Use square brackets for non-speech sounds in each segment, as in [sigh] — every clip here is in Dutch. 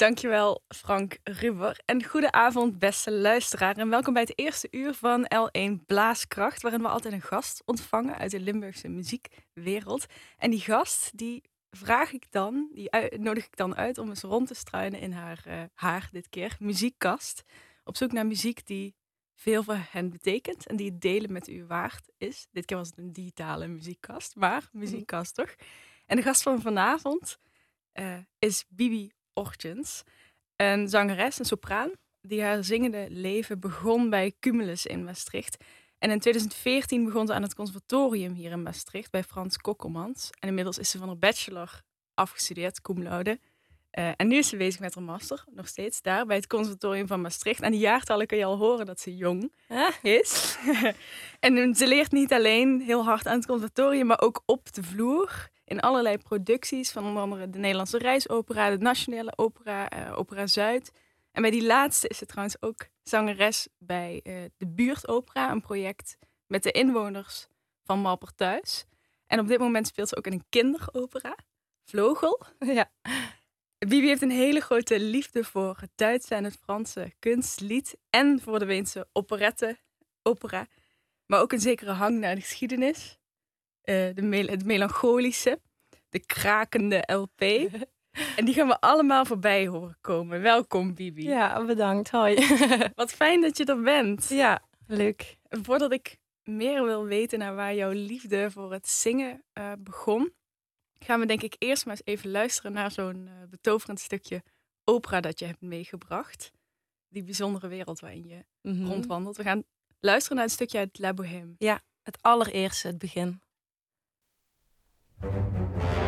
Dankjewel Frank Ruber. En goedenavond beste luisteraar. En welkom bij het eerste uur van L1 Blaaskracht. Waarin we altijd een gast ontvangen uit de Limburgse muziekwereld. En die gast die vraag ik dan, die nodig ik dan uit om eens rond te struinen in haar, uh, haar dit keer, muziekkast. Op zoek naar muziek die veel voor hen betekent en die het delen met u waard is. Dit keer was het een digitale muziekkast, maar muziekkast toch? En de gast van vanavond uh, is Bibi Ortjens, een zangeres, een sopraan, die haar zingende leven begon bij Cumulus in Maastricht. En in 2014 begon ze aan het conservatorium hier in Maastricht bij Frans Kokkelmans. En inmiddels is ze van haar bachelor afgestudeerd, cum laude. Uh, en nu is ze bezig met haar master, nog steeds daar bij het conservatorium van Maastricht. En die jaartallen kun je al horen dat ze jong is. [laughs] en ze leert niet alleen heel hard aan het conservatorium, maar ook op de vloer in allerlei producties van onder andere de Nederlandse Reisopera, de Nationale Opera, uh, Opera Zuid. En bij die laatste is ze trouwens ook zangeres bij uh, de Buurtopera, een project met de inwoners van Malper thuis. En op dit moment speelt ze ook in een kinderopera, Vlogel. [laughs] Ja. Bibi heeft een hele grote liefde voor het Duitse en het Franse kunstlied en voor de Weense operette, opera, maar ook een zekere hang naar de geschiedenis. Uh, de mel het melancholische, de krakende LP. [laughs] en die gaan we allemaal voorbij horen komen. Welkom, Bibi. Ja, bedankt. Hoi. [laughs] Wat fijn dat je er bent. Ja, leuk. Voordat ik meer wil weten naar waar jouw liefde voor het zingen uh, begon, gaan we denk ik eerst maar eens even luisteren naar zo'n uh, betoverend stukje opera dat je hebt meegebracht. Die bijzondere wereld waarin je mm -hmm. rondwandelt. We gaan luisteren naar een stukje uit La Bohème. Ja, het allereerste, het begin. Thank you.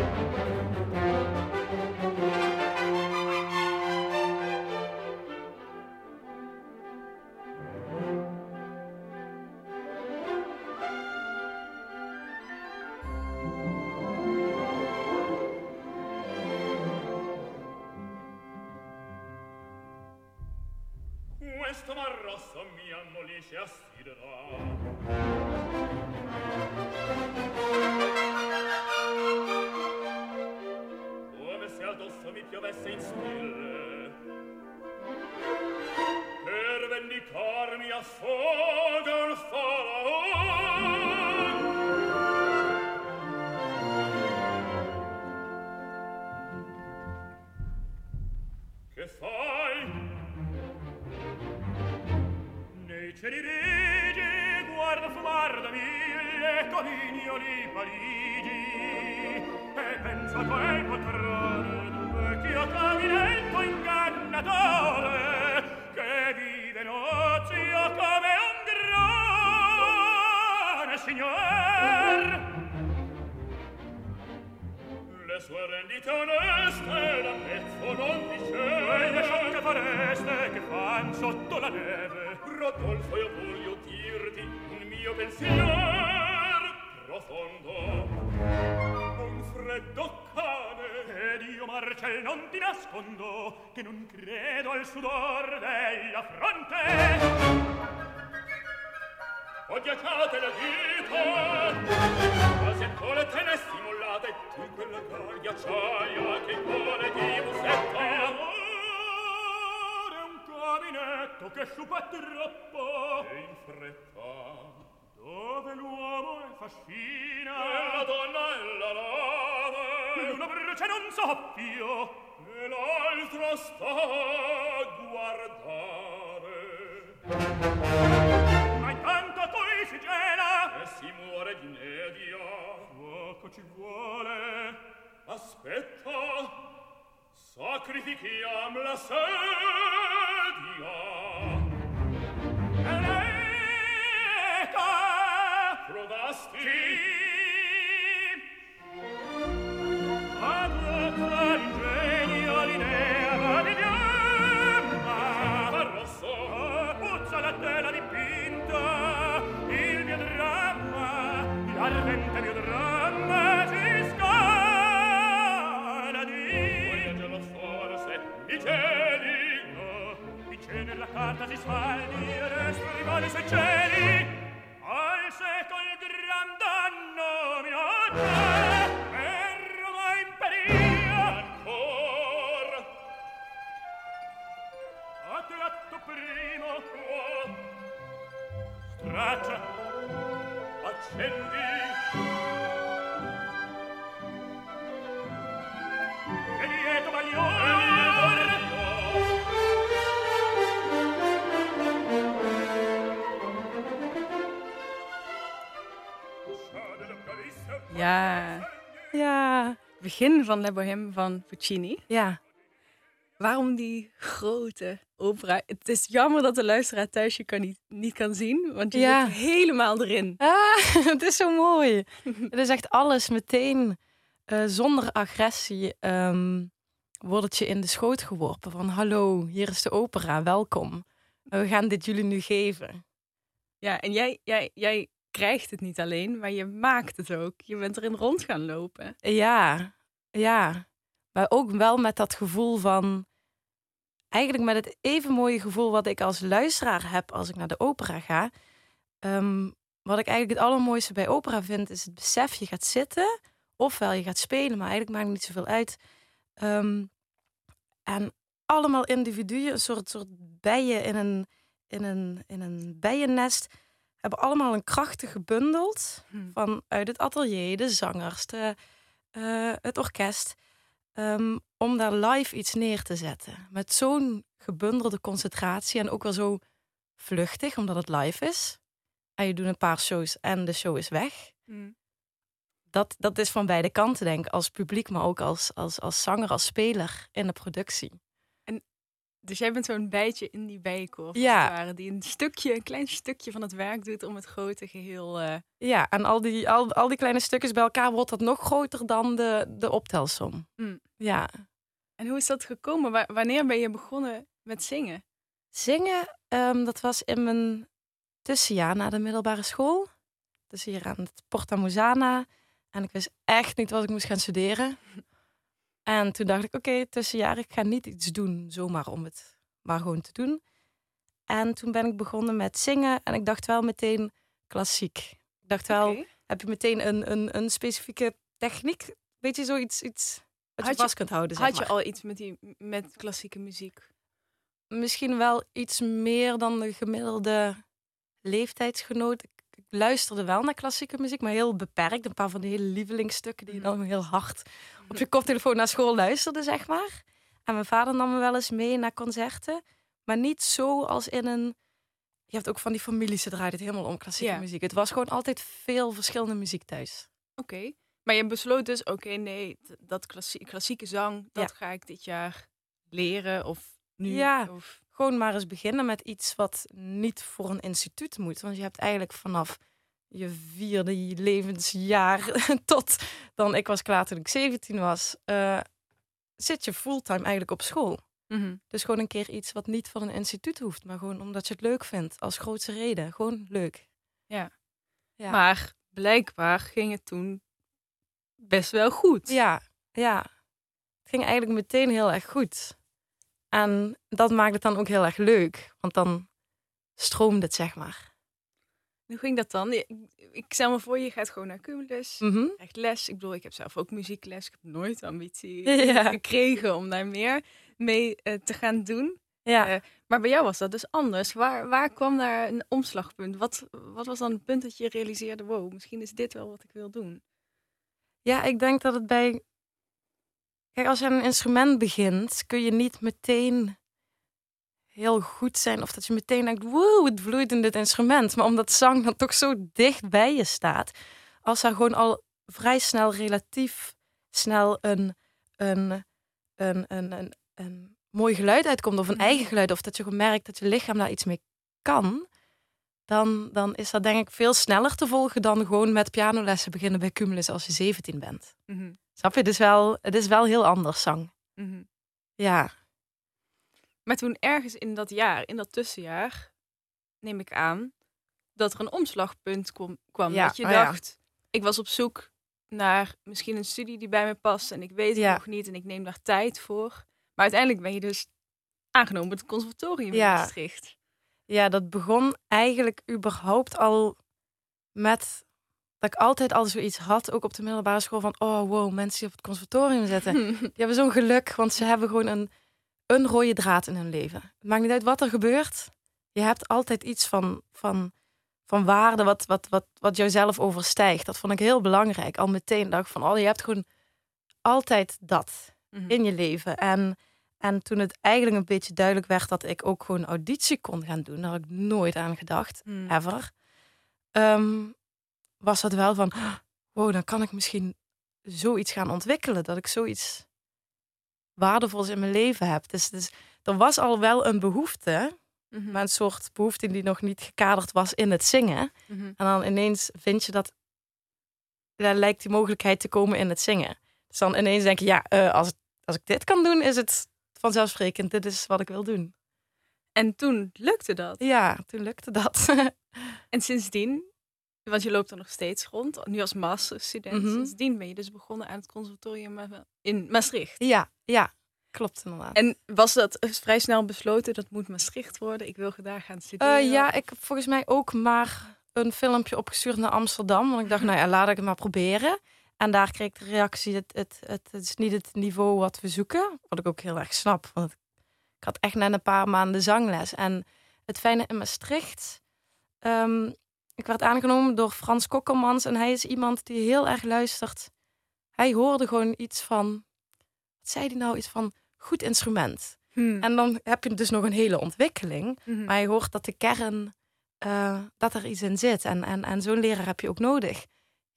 acciaia che vuole di musetto amore un caminetto che sciupa troppo. E in fretta dove l'uomo è fascina? e la donna è la lave l'una brucia non soffio e l'altra sta a guardare. Ma intanto poi si gela. E si muore di nedia fuoco ci vuole aspetta sacrifichiam la sedia. si sbagli, resto rivali se cieli, Ja, Ja, begin van Le Bohème van Puccini. ja. Waarom die grote opera? Het is jammer dat de luisteraar thuis je kan niet, niet kan zien, want je Ja. zit helemaal erin. Ah, [laughs] het is zo mooi. Het is echt alles meteen eh, zonder agressie. ehm, wordt het je in de schoot geworpen van hallo, hier is de opera, welkom. We gaan dit jullie nu geven. Ja, en jij, jij, jij krijgt het niet alleen, maar je maakt het ook. Je bent erin rond gaan lopen. Ja, ja. Maar ook wel met dat gevoel van. Eigenlijk met het even mooie gevoel wat ik als luisteraar heb als ik naar de opera ga. Ehm, wat ik eigenlijk het allermooiste bij opera vind, is het besef: je gaat zitten, ofwel je gaat spelen, maar eigenlijk maakt het niet zoveel uit. Ehm, en allemaal individuen, een soort, soort bijen in een, in, een, in een bijennest, hebben allemaal een krachten gebundeld Hm. vanuit het atelier, de zangers, de, eh, het orkest. ehm, om daar live iets neer te zetten. Met zo'n gebundelde concentratie en ook wel zo vluchtig, omdat het live is. En je doet een paar shows en de show is weg. Hm. Dat, dat is van beide kanten, denk ik. Als publiek, maar ook als, als, als zanger, als speler in de productie. Dus jij bent zo'n bijtje in die bijenkorf, Ja. ware, die een stukje, een klein stukje van het werk doet om het grote geheel... eh, Ja, en al die, al, al die kleine stukjes bij elkaar wordt dat nog groter dan de, de optelsom. Mm. Ja. En hoe is dat gekomen? Wa- wanneer ben je begonnen met zingen? Zingen, ehm, dat was in mijn tussenjaar na de middelbare school. Dus hier aan het Porta Musana. En ik wist echt niet wat ik moest gaan studeren. [laughs] En toen dacht ik, oké, tussenjaar, ik ga niet iets doen zomaar om het maar gewoon te doen. En toen ben ik begonnen met zingen. En ik dacht wel meteen klassiek. Ik dacht wel, heb je meteen een, een, een specifieke techniek? Weet je, zoiets iets wat je vast kunt houden, zeg Had je al iets met, die, met klassieke muziek? misschien wel iets meer dan de gemiddelde leeftijdsgenoot. Ik luisterde wel naar klassieke muziek, maar heel beperkt. Een paar van die hele lievelingsstukken die je dan heel hard op je koptelefoon naar school luisterde, zeg maar. En mijn vader nam me wel eens mee naar concerten. Maar niet zo als in een... Je hebt ook van die families, ze draaien het helemaal om klassieke Ja. muziek. Het was gewoon altijd veel verschillende muziek thuis. Oké. Maar je besloot dus, oké, nee, dat klassie- klassieke zang, dat Ja. ga ik dit jaar leren of nu. Ja. Of, gewoon maar eens beginnen met iets wat niet voor een instituut moet. Want je hebt eigenlijk vanaf je vierde levensjaar [laughs] tot dan ik was klaar toen ik 17 was, eh, zit je fulltime eigenlijk op school. Mhm. Dus gewoon een keer iets wat niet van een instituut hoeft, maar gewoon omdat je het leuk vindt als grootste reden. Gewoon leuk. Ja. Maar blijkbaar ging het toen best wel goed. Ja, ja. Het ging eigenlijk meteen heel erg goed. En dat maakt het dan ook heel erg leuk, want dan stroomde het, zeg maar. Hoe ging dat dan? Ik, stel me voor, je gaat gewoon naar Cumulus, Mhm. krijgt les. Ik bedoel, ik heb zelf ook muziekles. Ik heb nooit ambitie [laughs] Ja. gekregen om daar meer mee eh, te gaan doen. Ja. Eh, Maar bij jou was dat dus anders. Waar, waar kwam daar een omslagpunt? Wat, wat was dan het punt dat je realiseerde, wow, misschien is dit wel wat ik wil doen? Ja, ik denk dat het bij. Kijk, als je aan een instrument begint, kun je niet meteen heel goed zijn. Of dat je meteen denkt, wow, het vloeit in dit instrument. Maar omdat zang dan toch zo dicht bij je staat. Als daar gewoon al vrij snel, relatief snel een, een, een, een, een, een mooi geluid uitkomt. Of een eigen geluid. Of dat je gewoon merkt dat je lichaam daar iets mee kan. Dan, dan is dat denk ik veel sneller te volgen dan gewoon met pianolessen beginnen bij Cumulus als je 17 bent. Mhm, Snap je? Het is wel, het is wel heel anders zang. mhm. Ja. Maar toen ergens in dat jaar, in dat tussenjaar, neem ik aan, dat er een omslagpunt kwam. Ja, Dat je oh ja. dacht, ik was op zoek naar misschien een studie die bij me past en ik weet het Ja. nog niet en ik neem daar tijd voor. Maar uiteindelijk ben je dus aangenomen op het conservatorium in Maastricht. Ja, dat begon eigenlijk überhaupt al met dat ik altijd al zoiets had, ook op de middelbare school, van oh wow, mensen die op het conservatorium zitten. [laughs] Die hebben zo'n geluk, want ze hebben gewoon een, een rode draad in hun leven. Het maakt niet uit wat er gebeurt. Je hebt altijd iets van, van van waarde wat, wat, wat, wat jouzelf overstijgt. Dat vond ik heel belangrijk. Al meteen dacht van, oh, je hebt gewoon altijd dat Mhm. in je leven. En, en toen het eigenlijk een beetje duidelijk werd dat ik ook gewoon auditie kon gaan doen, daar had ik nooit aan gedacht, Hmm. ever. Ehm, was dat wel van, wow, dan kan ik misschien zoiets gaan ontwikkelen. Dat ik zoiets waardevols in mijn leven heb. Dus, dus er was al wel een behoefte, Mhm. maar een soort behoefte die nog niet gekaderd was in het zingen. Mhm. En dan ineens vind je dat, daar lijkt die mogelijkheid te komen in het zingen. Dus dan ineens denk je, ja, eh, als, als ik dit kan doen, is het vanzelfsprekend. Dit is wat ik wil doen. En toen lukte dat. Ja, toen lukte dat. [laughs] En sindsdien, want je loopt er nog steeds rond, nu als masterstudent, Mhm. sindsdien ben je dus begonnen aan het conservatorium in Maastricht. ja, ja, klopt inderdaad. En was dat vrij snel besloten, dat moet Maastricht worden, ik wil daar gaan studeren? Eh, ja, ik heb volgens mij ook maar een filmpje opgestuurd naar Amsterdam. Want ik dacht, [laughs] nou ja, laat ik het maar proberen. En daar kreeg ik de reactie, het, het, het, het is niet het niveau wat we zoeken. Wat ik ook heel erg snap. Want ik had echt net een paar maanden zangles. En het fijne in Maastricht... ehm, ik werd aangenomen door Frans Kokkelmans. En hij is iemand die heel erg luistert. Hij hoorde gewoon iets van... Wat zei hij nou? Iets van goed instrument. Hmm. En dan heb je dus nog een hele ontwikkeling. Mhm. Maar je hoort dat de kern, eh, dat er iets in zit. En, en, en zo'n leraar heb je ook nodig.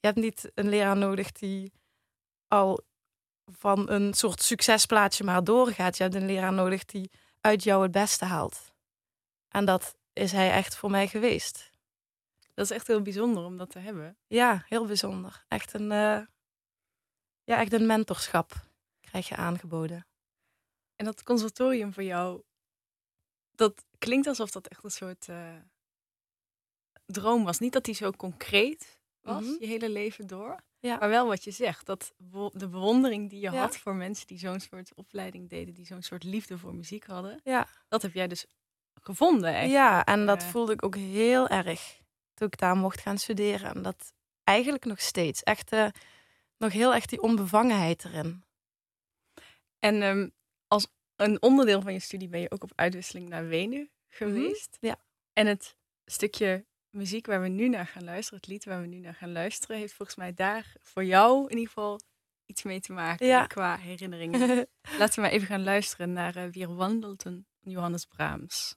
Je hebt niet een leraar nodig die al van een soort succesplaatje maar doorgaat. Je hebt een leraar nodig die uit jou het beste haalt. En dat is hij echt voor mij geweest. Dat is echt heel bijzonder om dat te hebben. Ja, heel bijzonder. Echt een, eh, ja, echt een mentorschap krijg je aangeboden. En dat conservatorium voor jou, dat klinkt alsof dat echt een soort eh, droom was. Niet dat die zo concreet was, Mhm. je hele leven door. Ja. Maar wel wat je zegt, dat de bewondering die je Ja. had voor mensen die zo'n soort opleiding deden, die zo'n soort liefde voor muziek hadden, Ja. dat heb jij dus gevonden. Echt. Ja, en dat Eh. voelde ik ook heel erg toen ik daar mocht gaan studeren. En dat eigenlijk nog steeds. Echt eh, nog heel echt die onbevangenheid erin. En ehm, als een onderdeel van je studie ben je ook op uitwisseling naar Wenen geweest. ja. En het stukje muziek waar we nu naar gaan luisteren, het lied waar we nu naar gaan luisteren, heeft volgens mij daar voor jou in ieder geval iets mee te maken Ja. qua herinneringen. [laughs] Laten we maar even gaan luisteren naar uh, Wier Wandelten, Johannes Brahms.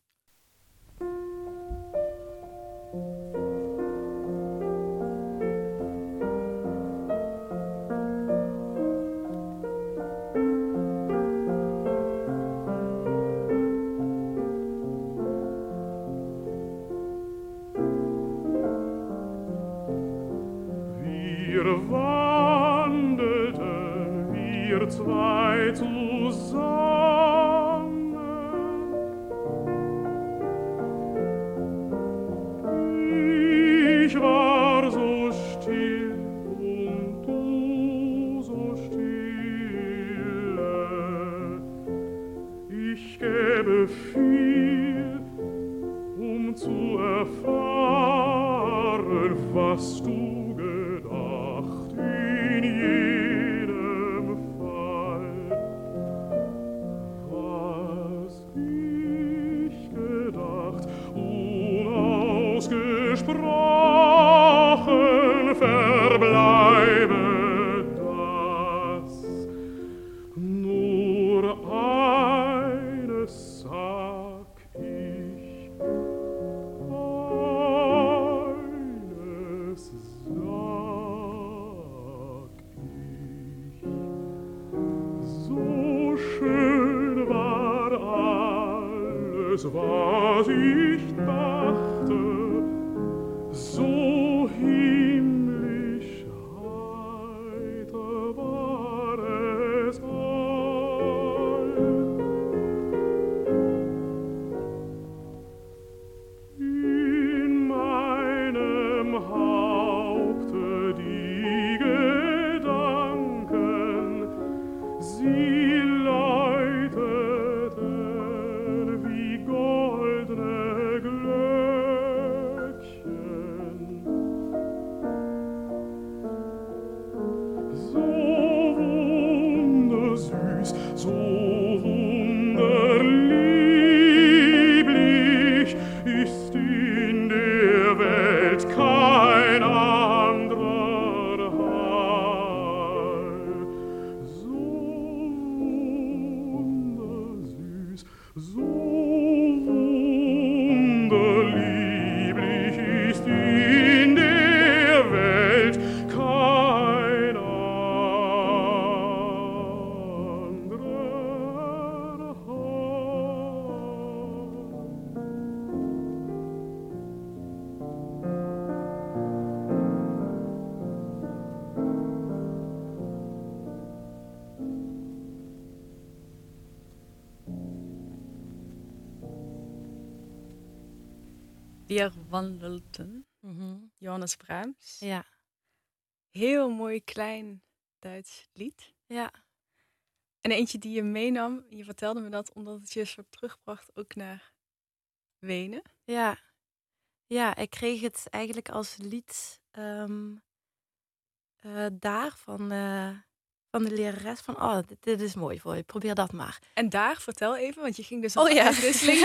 Sie Wandelten. Johannes Brahms. Ja. Heel mooi klein Duits lied. Ja. En eentje die je meenam, je vertelde me dat omdat het je soort terugbracht ook naar Wenen. Ja. Ja, ik kreeg het eigenlijk als lied ehm, eh, daar van, eh, van de lerares van, oh, dit, dit is mooi voor je, probeer dat maar. En daar, vertel even, want je ging dus Oh [laughs] ja,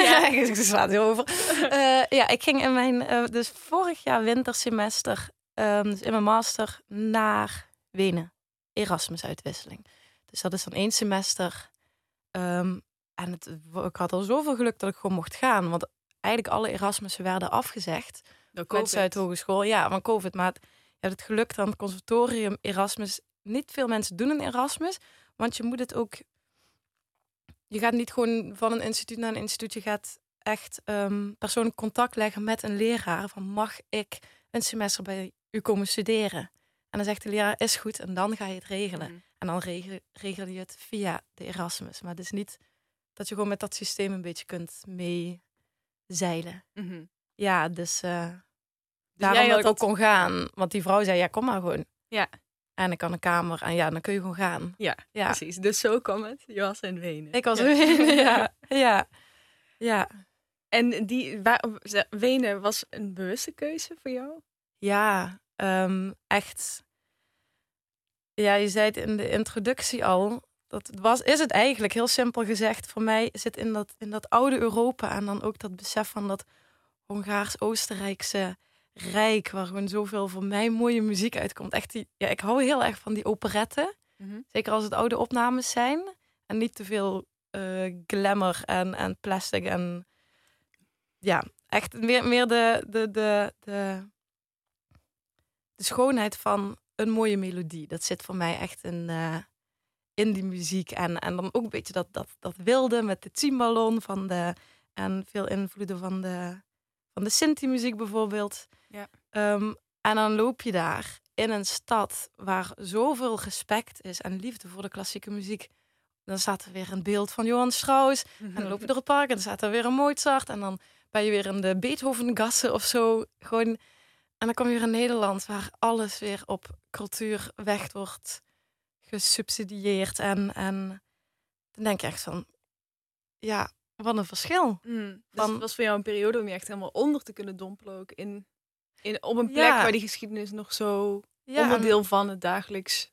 ja, ik sla het over. Eh, ja, ik ging in mijn, eh, dus vorig jaar wintersemester, ehm, dus in mijn master, naar Wenen. Erasmus-uitwisseling. Dus dat is dan één semester. Ehm, en het, ik had al zoveel geluk dat ik gewoon mocht gaan. Want eigenlijk alle Erasmussen werden afgezegd. Door Mensen uit hogeschool, ja, van COVID. Maar het- je hebt het geluk dat het conservatorium Erasmus... Niet veel mensen doen een Erasmus. Want je moet het ook... Je gaat niet gewoon van een instituut naar een instituut. Je gaat echt ehm, persoonlijk contact leggen met een leraar. Van mag ik een semester bij u komen studeren? En dan zegt de leraar, is goed. En dan ga je het regelen. Mhm. En dan regel, regel je het via de Erasmus. Maar het is niet dat je gewoon met dat systeem een beetje kunt meezeilen. Mhm. Ja, dus, eh Dus daarom jij dat ook kon gaan. Want die vrouw zei, ja, kom maar gewoon. Ja. En ik kan een kamer. En ja, dan kun je gewoon gaan. Ja, Ja. precies. Dus zo kwam het. Je was in Wenen. Ik was Ja. er [laughs] ja. ja. Ja. En die, waar, Wenen was een bewuste keuze voor jou? Ja, ehm, echt. Ja, je zei het in de introductie al. Dat was, is het eigenlijk heel simpel gezegd. Voor mij zit in dat, in dat oude Europa en dan ook dat besef van dat Hongaars-Oostenrijkse rijk, waar gewoon zoveel voor mij mooie muziek uitkomt. Echt die, ja, ik hou heel erg van die operetten. Zeker als het oude opnames zijn. En niet te veel eh, glamour en, en plastic. En ja, echt meer, meer de, de, de, de, de schoonheid van een mooie melodie. Dat zit voor mij echt in, eh, in die muziek. En, en dan ook een beetje dat, dat, dat wilde met de cymbalon van de, en veel invloeden van de, van de Sinti-muziek bijvoorbeeld. Ja. Ehm, en dan loop je daar in een stad waar zoveel respect is en liefde voor de klassieke muziek. Dan staat er weer een beeld van Johann Strauss. En dan loop je door het park en dan staat er weer een Mozart. En dan ben je weer in de Beethoven-gassen of zo. Gewoon... En dan kom je weer in Nederland waar alles weer op cultuur weg wordt gesubsidieerd. En, en dan denk je echt van, ja, wat een verschil. Mm, dus Van- het was voor jou een periode om je echt helemaal onder te kunnen dompelen ook in, in, op een plek Ja. waar die geschiedenis nog zo Ja, en- onderdeel van het dagelijks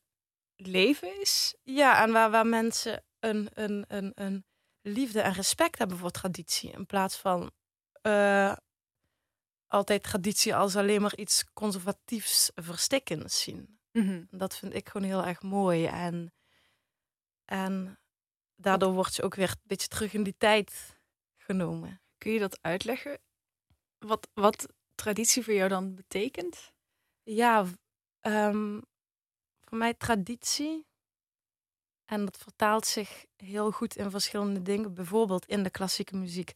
leven is. Ja, en waar, waar mensen een, een, een, een liefde en respect hebben voor traditie. In plaats van eh, altijd traditie als alleen maar iets conservatiefs, verstikkends zien. Dat vind ik gewoon heel erg mooi. En, en daardoor wordt je ook weer een beetje terug in die tijd genomen. Kun je dat uitleggen? Wat, wat traditie voor jou dan betekent? Ja, ehm, voor mij traditie. En dat vertaalt zich heel goed in verschillende dingen. Bijvoorbeeld in de klassieke muziek,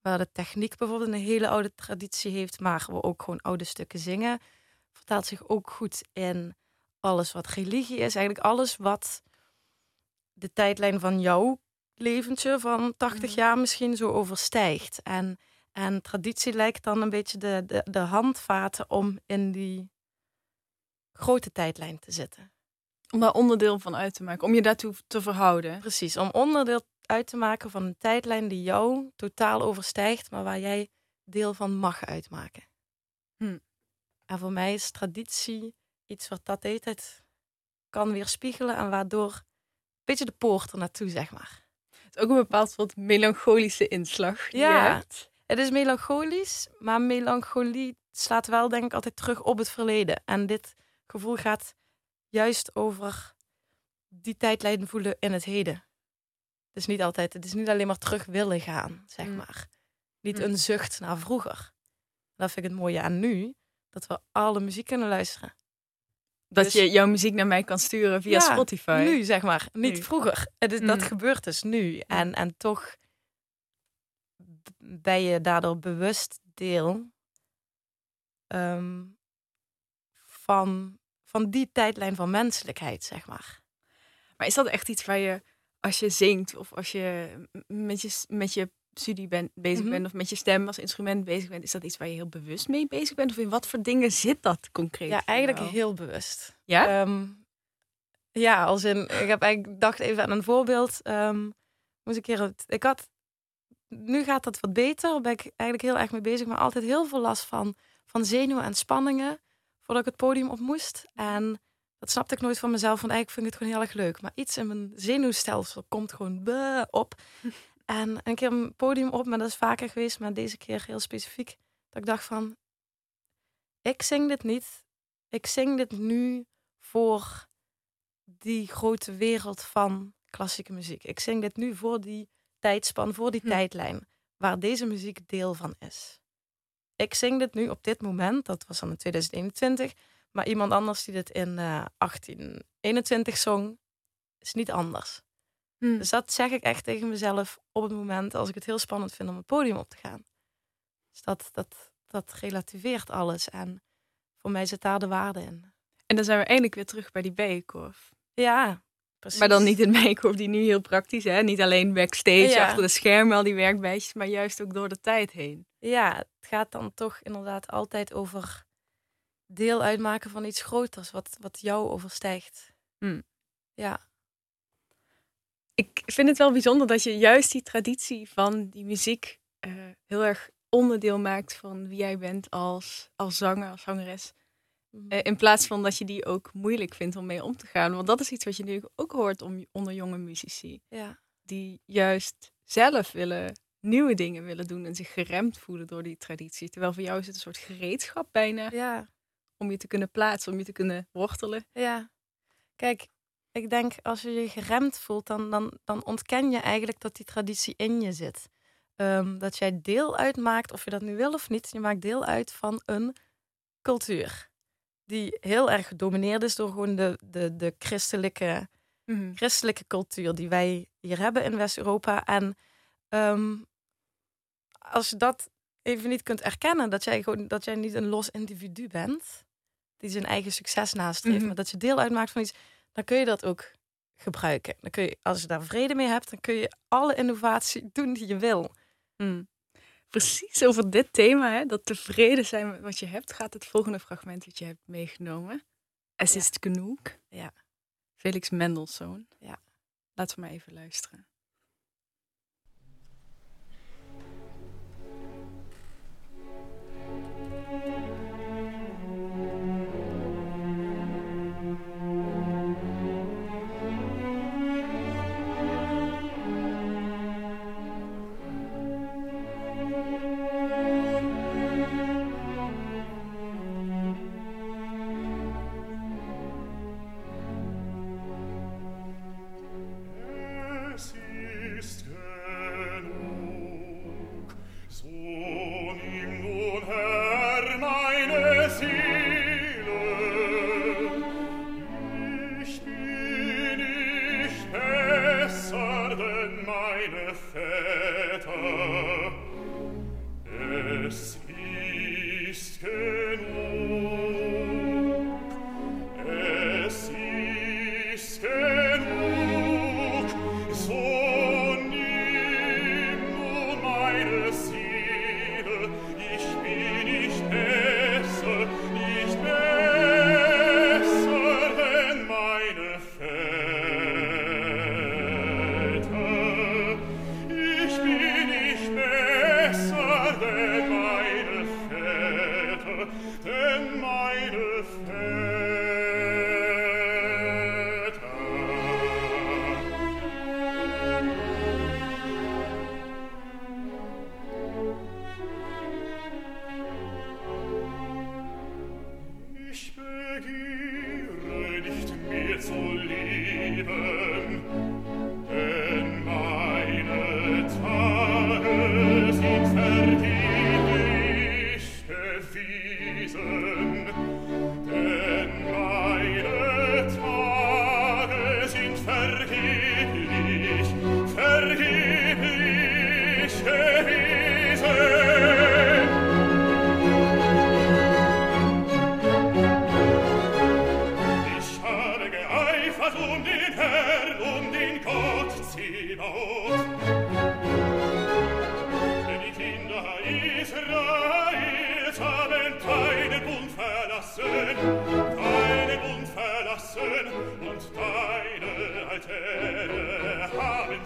waar de techniek bijvoorbeeld een hele oude traditie heeft, maar we ook gewoon oude stukken zingen. Vertaalt zich ook goed in alles wat religie is. Eigenlijk alles wat de tijdlijn van jouw leventje van 80 Mhm. jaar misschien zo overstijgt. En, en traditie lijkt dan een beetje de, de, de handvaten om in die grote tijdlijn te zitten. Om daar onderdeel van uit te maken, om je daartoe te verhouden. Precies, om onderdeel uit te maken van een tijdlijn die jou totaal overstijgt, maar waar jij deel van mag uitmaken. Hm. En voor mij is traditie iets wat dat de hele tijd kan weerspiegelen en waardoor een beetje de poort er naartoe, zeg maar. Het is ook een bepaald soort melancholische inslag die je Ja. hebt. Het is melancholisch, maar melancholie slaat wel denk ik altijd terug op het verleden. En dit gevoel gaat juist over die tijdlijn voelen in het heden. Het is niet altijd, het is niet alleen maar terug willen gaan, zeg Mm. maar. Niet Mm. een zucht naar vroeger. Dat vind ik het mooie aan nu, dat we alle muziek kunnen luisteren. Dat Dus- je jouw muziek naar mij kan sturen via Ja, Spotify. Nu, zeg maar. Niet Nu. vroeger. Het is, Dat Mm. gebeurt dus nu. En, en toch ben je daardoor bewust deel ehm, van, van die tijdlijn van menselijkheid, zeg maar. Maar is dat echt iets waar je, als je zingt of als je met je, met je studie ben, bezig Mhm. bent of met je stem als instrument bezig bent, is dat iets waar je heel bewust mee bezig bent? Of in wat voor dingen zit dat concreet? Ja, eigenlijk jou? heel bewust. Ja? Ehm, ja, als in, ik heb eigenlijk dacht even aan een voorbeeld. Ehm moest ik het- ik had, nu gaat dat wat beter. Daar ben ik eigenlijk heel erg mee bezig, maar altijd heel veel last van, van zenuwen en spanningen voordat ik het podium op moest. En dat snapte ik nooit van mezelf, want eigenlijk vind ik het gewoon heel erg leuk. Maar iets in mijn zenuwstelsel komt gewoon op. [laughs] En een keer een podium op, maar dat is vaker geweest, maar deze keer heel specifiek. Dat ik dacht van, ik zing dit niet. Ik zing dit nu voor die grote wereld van klassieke muziek. Ik zing dit nu voor die tijdspan, voor die Hm. tijdlijn waar deze muziek deel van is. Ik zing dit nu op dit moment, dat was dan in 2021, maar iemand anders die dit in eh 1821 zong, is niet anders. Hm. Dus dat zeg ik echt tegen mezelf op het moment als ik het heel spannend vind om het podium op te gaan. Dus dat, dat, dat relativeert alles en voor mij zit daar de waarde in. En dan zijn we eindelijk weer terug bij die bijenkorf. Ja, precies. Maar dan niet een bijenkorf [laughs] die nu heel praktisch is. Niet alleen backstage, Ja. achter de schermen, al die werkbijtjes, maar juist ook door de tijd heen. Ja, het gaat dan toch inderdaad altijd over deel uitmaken van iets groters, wat, wat jou overstijgt. Hm. Ja, Ik vind het wel bijzonder dat je juist die traditie van die muziek eh, heel erg onderdeel maakt van wie jij bent als, als zanger, als zangeres. Mhm. Eh, in plaats van dat je die ook moeilijk vindt om mee om te gaan. Want dat is iets wat je nu ook hoort om, onder jonge muzici. ja. Die juist zelf willen, nieuwe dingen willen doen en zich geremd voelen door die traditie. Terwijl voor jou is het een soort gereedschap bijna ja. om je te kunnen plaatsen, om je te kunnen wortelen. Ja, kijk, ik denk als je je geremd voelt, dan, dan, dan ontken je eigenlijk dat die traditie in je zit. Ehm, dat jij deel uitmaakt, of je dat nu wil of niet, je maakt deel uit van een cultuur. Die heel erg gedomineerd is door gewoon de, de, de christelijke, christelijke cultuur die wij hier hebben in West-Europa. En ehm, als je dat even niet kunt erkennen, dat jij, gewoon, dat jij niet een los individu bent, die zijn eigen succes nastreeft, Mhm. maar dat je deel uitmaakt van iets, dan kun je dat ook gebruiken. Dan kun je, als je daar vrede mee hebt, dan kun je alle innovatie doen die je wil. Mm. Precies over dit thema, hè, dat tevreden zijn met wat je hebt, gaat het volgende fragment dat je hebt meegenomen. Es Ja. ist genoeg. Ja. Felix Mendelssohn. Ja. Laten we maar even luisteren.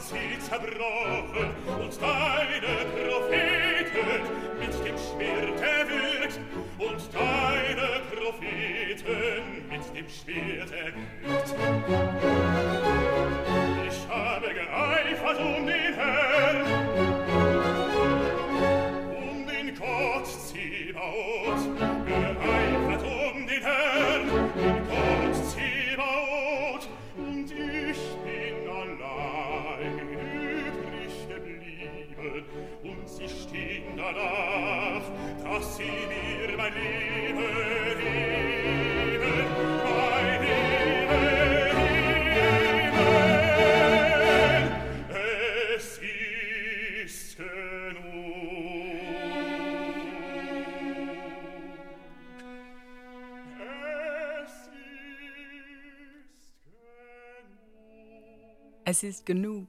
Sie zerbrochen und deine Propheten mit dem Schwert erwürgt und deine Propheten mit dem Schwert erwürgt. Ich habe geeifert um den Herrn, um den Gott Zebaoth, Es ist genug. Es ist genug.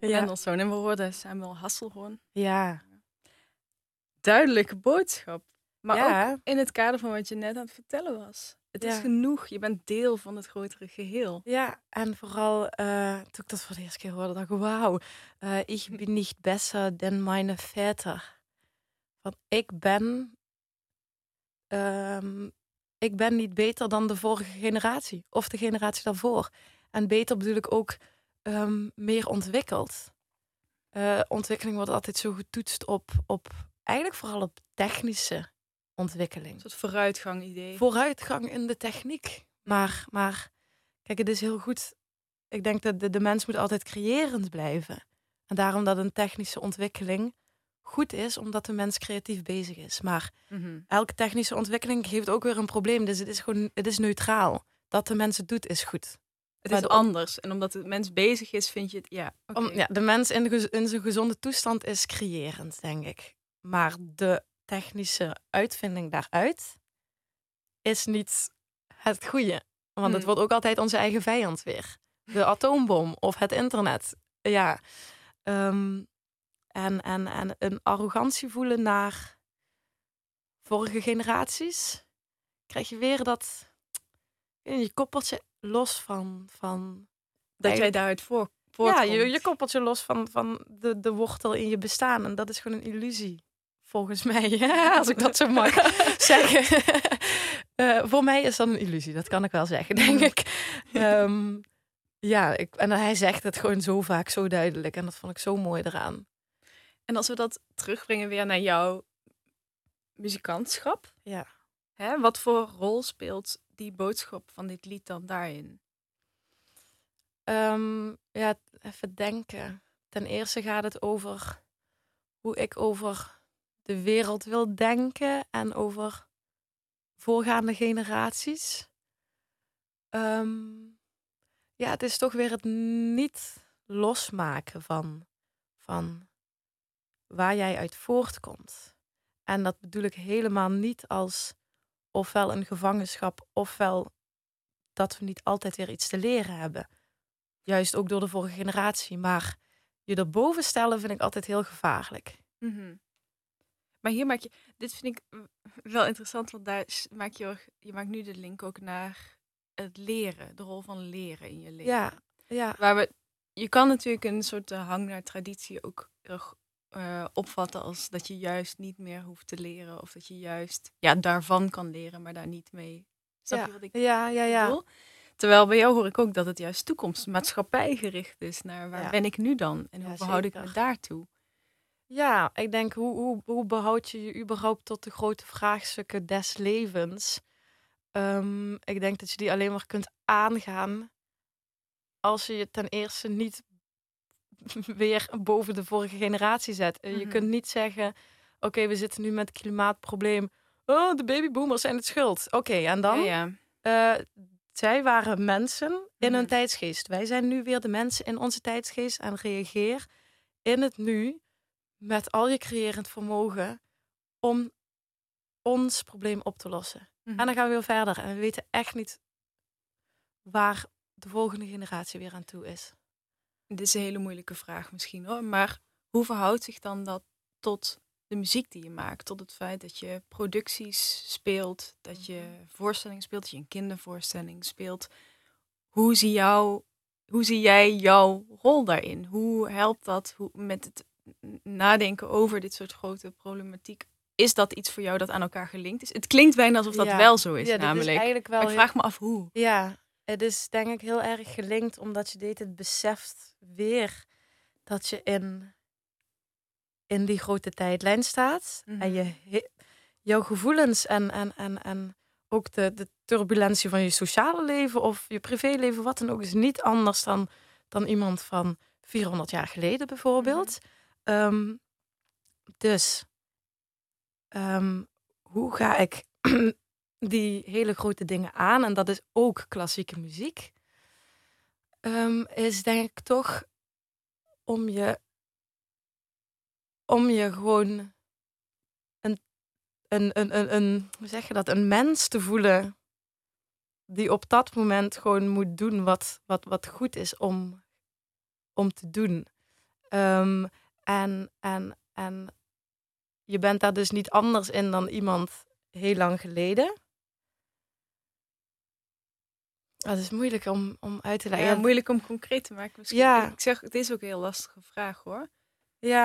Es is genoeg. Mendelssohn. En we hoorden Samuel Hasselhoorn. Ja. Duidelijke boodschap. Maar Ja. ook in het kader van wat je net aan het vertellen was. Het is genoeg. Je bent deel van het grotere geheel. Ja, en vooral eh, toen ik dat voor de eerste keer hoorde, dacht ik, wauw, eh ik ben niet besser dan mijn Väter. Want ik ben, ehm, ik ben niet beter dan de vorige generatie of de generatie daarvoor. En beter bedoel ik ook ehm, meer ontwikkeld. Eh, ontwikkeling wordt altijd zo getoetst op, op, eigenlijk vooral op technische ontwikkeling Een soort vooruitgang idee. vooruitgang in de techniek. Maar, maar kijk, het is heel goed. Ik denk dat de, de mens moet altijd creërend blijven. En daarom dat een technische ontwikkeling goed is, omdat de mens creatief bezig is. Maar Mhm. elke technische ontwikkeling geeft ook weer een probleem. Dus het is gewoon, het is neutraal. Dat de mens het doet, is goed. Het is anders. En omdat de mens bezig is, vind je het... Ja. Om, ja, de mens in, in zijn gezonde toestand is creërend, denk ik. Maar de technische uitvinding daaruit is niet het goede. Want het Hmm. wordt ook altijd onze eigen vijand weer. De [laughs] atoombom of het internet. Ja. Ehm, en, en, en een arrogantie voelen naar vorige generaties. Krijg je weer dat... Je koppelt je los van... van dat jij daaruit voor, ja, je, je koppelt je los van, van de, de wortel in je bestaan. En dat is gewoon een illusie. Volgens mij, [laughs] als ik dat zo mag [laughs] zeggen. Eh, voor mij is dat een illusie, dat kan ik wel zeggen, denk ik. Ehm, ja, ik, en hij zegt het gewoon zo vaak, zo duidelijk. En dat vond ik zo mooi eraan. En als we dat terugbrengen weer naar jouw muzikantschap. Ja. Hè, wat voor rol speelt die boodschap van dit lied dan daarin? Ehm, ja, even denken. Ten eerste gaat het over hoe ik over de wereld wil denken en over voorgaande generaties. Ehm, ja, het is toch weer het niet losmaken van, van waar jij uit voortkomt. En dat bedoel ik helemaal niet als ofwel een gevangenschap, ofwel dat we niet altijd weer iets te leren hebben. Juist ook door de vorige generatie. Maar je erboven stellen vind ik altijd heel gevaarlijk. Mhm. Maar hier maak je, dit vind ik wel interessant, want daar maak je, je maakt nu de link ook naar het leren, de rol van leren in je leven. Ja, ja, Waar we, je kan natuurlijk een soort eh, hang naar traditie ook eh, opvatten als dat je juist niet meer hoeft te leren of dat je juist ja, daarvan kan leren, maar daar niet mee. Snap ja, je wat ik ja, ja, ja. bedoel? Terwijl bij jou hoor ik ook dat het juist toekomst, maatschappij gericht is naar waar Ja. ben ik nu dan en Ja, hoe behoud ik me daartoe? Ja, ik denk, hoe, hoe, hoe behoud je je überhaupt tot de grote vraagstukken des levens? Ehm, ik denk dat je die alleen maar kunt aangaan als je je ten eerste niet [laughs] weer boven de vorige generatie zet. Eh, Je Mhm. kunt niet zeggen, oké, we zitten nu met het klimaatprobleem. Oh, de babyboomers zijn het schuld. Oké, en dan? Ja, ja. Eh, zij waren mensen in Mhm. hun tijdsgeest. Wij zijn nu weer de mensen in onze tijdsgeest en reageer in het nu met al je creërend vermogen om ons probleem op te lossen. Mhm. En dan gaan we weer verder en we weten echt niet waar de volgende generatie weer aan toe is. Dit is een hele moeilijke vraag misschien hoor. Maar hoe verhoudt zich dan dat tot de muziek die je maakt? Tot het feit dat je producties speelt, dat je voorstellingen speelt, dat je een kindervoorstelling speelt. Hoe zie jouw hoe zie jij jouw rol daarin? Hoe helpt dat hoe, met het nadenken over dit soort grote problematiek? Is dat iets voor jou dat aan elkaar gelinkt is? Het klinkt bijna alsof dat Ja. wel zo is, ja, namelijk. is eigenlijk wel Maar ik vraag me af hoe. Ja, het is denk ik heel erg gelinkt omdat je dit het beseft weer dat je in, in die grote tijdlijn staat. En Mhm. je, he- jouw gevoelens en, en, en, en ook de, de turbulentie van je sociale leven of je privéleven, wat dan ook, is niet anders dan, dan iemand van 400 jaar geleden bijvoorbeeld. Ehm, dus, ehm, hoe ga ik [clears throat] die hele grote dingen aan? En dat is ook klassieke muziek. Ehm, is denk ik toch om je, om je gewoon een, een, een, een, hoe zeg je dat, een mens te voelen die op dat moment gewoon moet doen wat, wat, wat goed is om, om te doen. En, en, en je bent daar dus niet anders in dan iemand heel lang geleden. Dat is moeilijk om, om uit te leggen. Ja, moeilijk om concreet te maken. Misschien. Ja. Ik zeg, het is ook een heel lastige vraag hoor. ja,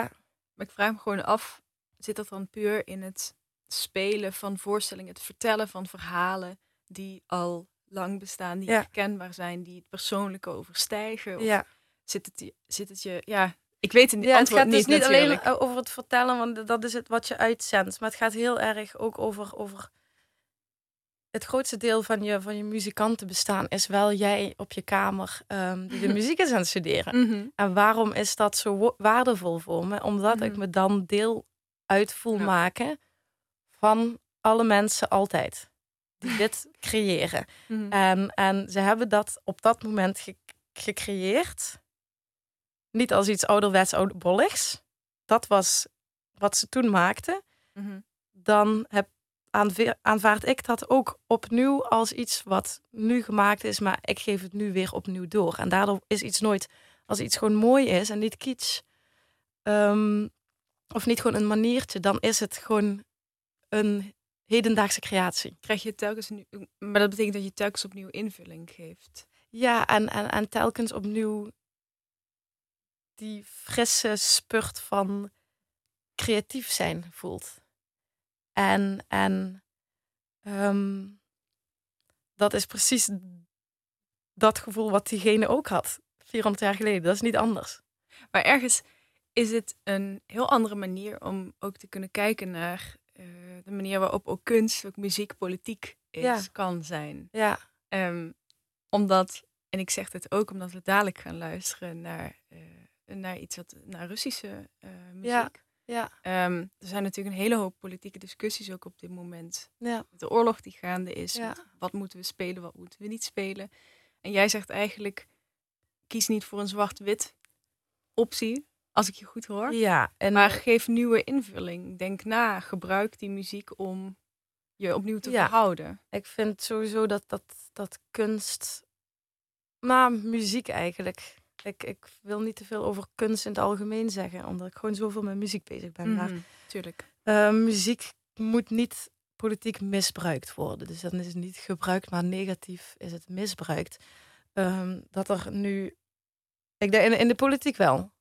Maar ik vraag me gewoon af, zit dat dan puur in het spelen van voorstellingen, het vertellen van verhalen die al lang bestaan, die Ja. herkenbaar zijn, die het persoonlijke overstijgen? Of ja. zit, het, zit het je, ja, ik weet het niet, Ja, het antwoord gaat dus niet natuurlijk. alleen over het vertellen, want dat is het wat je uitzendt. Maar het gaat heel erg ook over, over het grootste deel van je, van je muzikantenbestaan is wel jij op je kamer ehm, die de [laughs] muziek is aan het studeren. Mhm. En waarom is dat zo waardevol voor me? Omdat ik Mhm. me dan deel uit voel Ja. maken van alle mensen altijd. Die [laughs] dit creëren. Mhm. En, en ze hebben dat op dat moment ge- gecreëerd. Niet als iets ouderwets oudbolligs. Dat was wat ze toen maakten. Mhm. Dan heb, aanvaard ik dat ook opnieuw als iets wat nu gemaakt is. Maar ik geef het nu weer opnieuw door. En daardoor is iets nooit, als iets gewoon mooi is en niet kitsch. ehm, of niet gewoon een maniertje. Dan is het gewoon een hedendaagse creatie. Krijg je telkens een, maar dat betekent dat je telkens opnieuw invulling geeft. Ja, en, en, en telkens opnieuw die frisse spurt van creatief zijn voelt. En, en ehm, dat is precies dat gevoel wat diegene ook had. 400 jaar geleden. Dat is niet anders. Maar ergens is het een heel andere manier om ook te kunnen kijken naar eh, de manier waarop ook kunst, ook muziek, politiek is, Ja. kan zijn. Ja, Ehm, omdat, en ik zeg dit ook omdat we dadelijk gaan luisteren naar, eh, naar iets wat, naar Russische eh, muziek. Ja. ja, Ehm, er zijn natuurlijk een hele hoop politieke discussies ook op dit moment. ja. Met de oorlog die gaande is. Ja. wat moeten we spelen, wat moeten we niet spelen. En jij zegt eigenlijk, kies niet voor een zwart-wit optie, als ik je goed hoor. ja. En Maar geef nieuwe invulling. Denk na, gebruik die muziek om je opnieuw te Ja. verhouden. ik vind sowieso dat, dat, dat kunst... Maar muziek eigenlijk. Ik, ik wil niet te veel over kunst in het algemeen zeggen. Omdat ik gewoon zoveel met muziek bezig ben. Maar Mhm, Tuurlijk. Eh, muziek moet niet politiek misbruikt worden. Dus dan is het niet gebruikt, maar negatief is het misbruikt. Ehm, dat er nu. Ik denk in, in de politiek wel.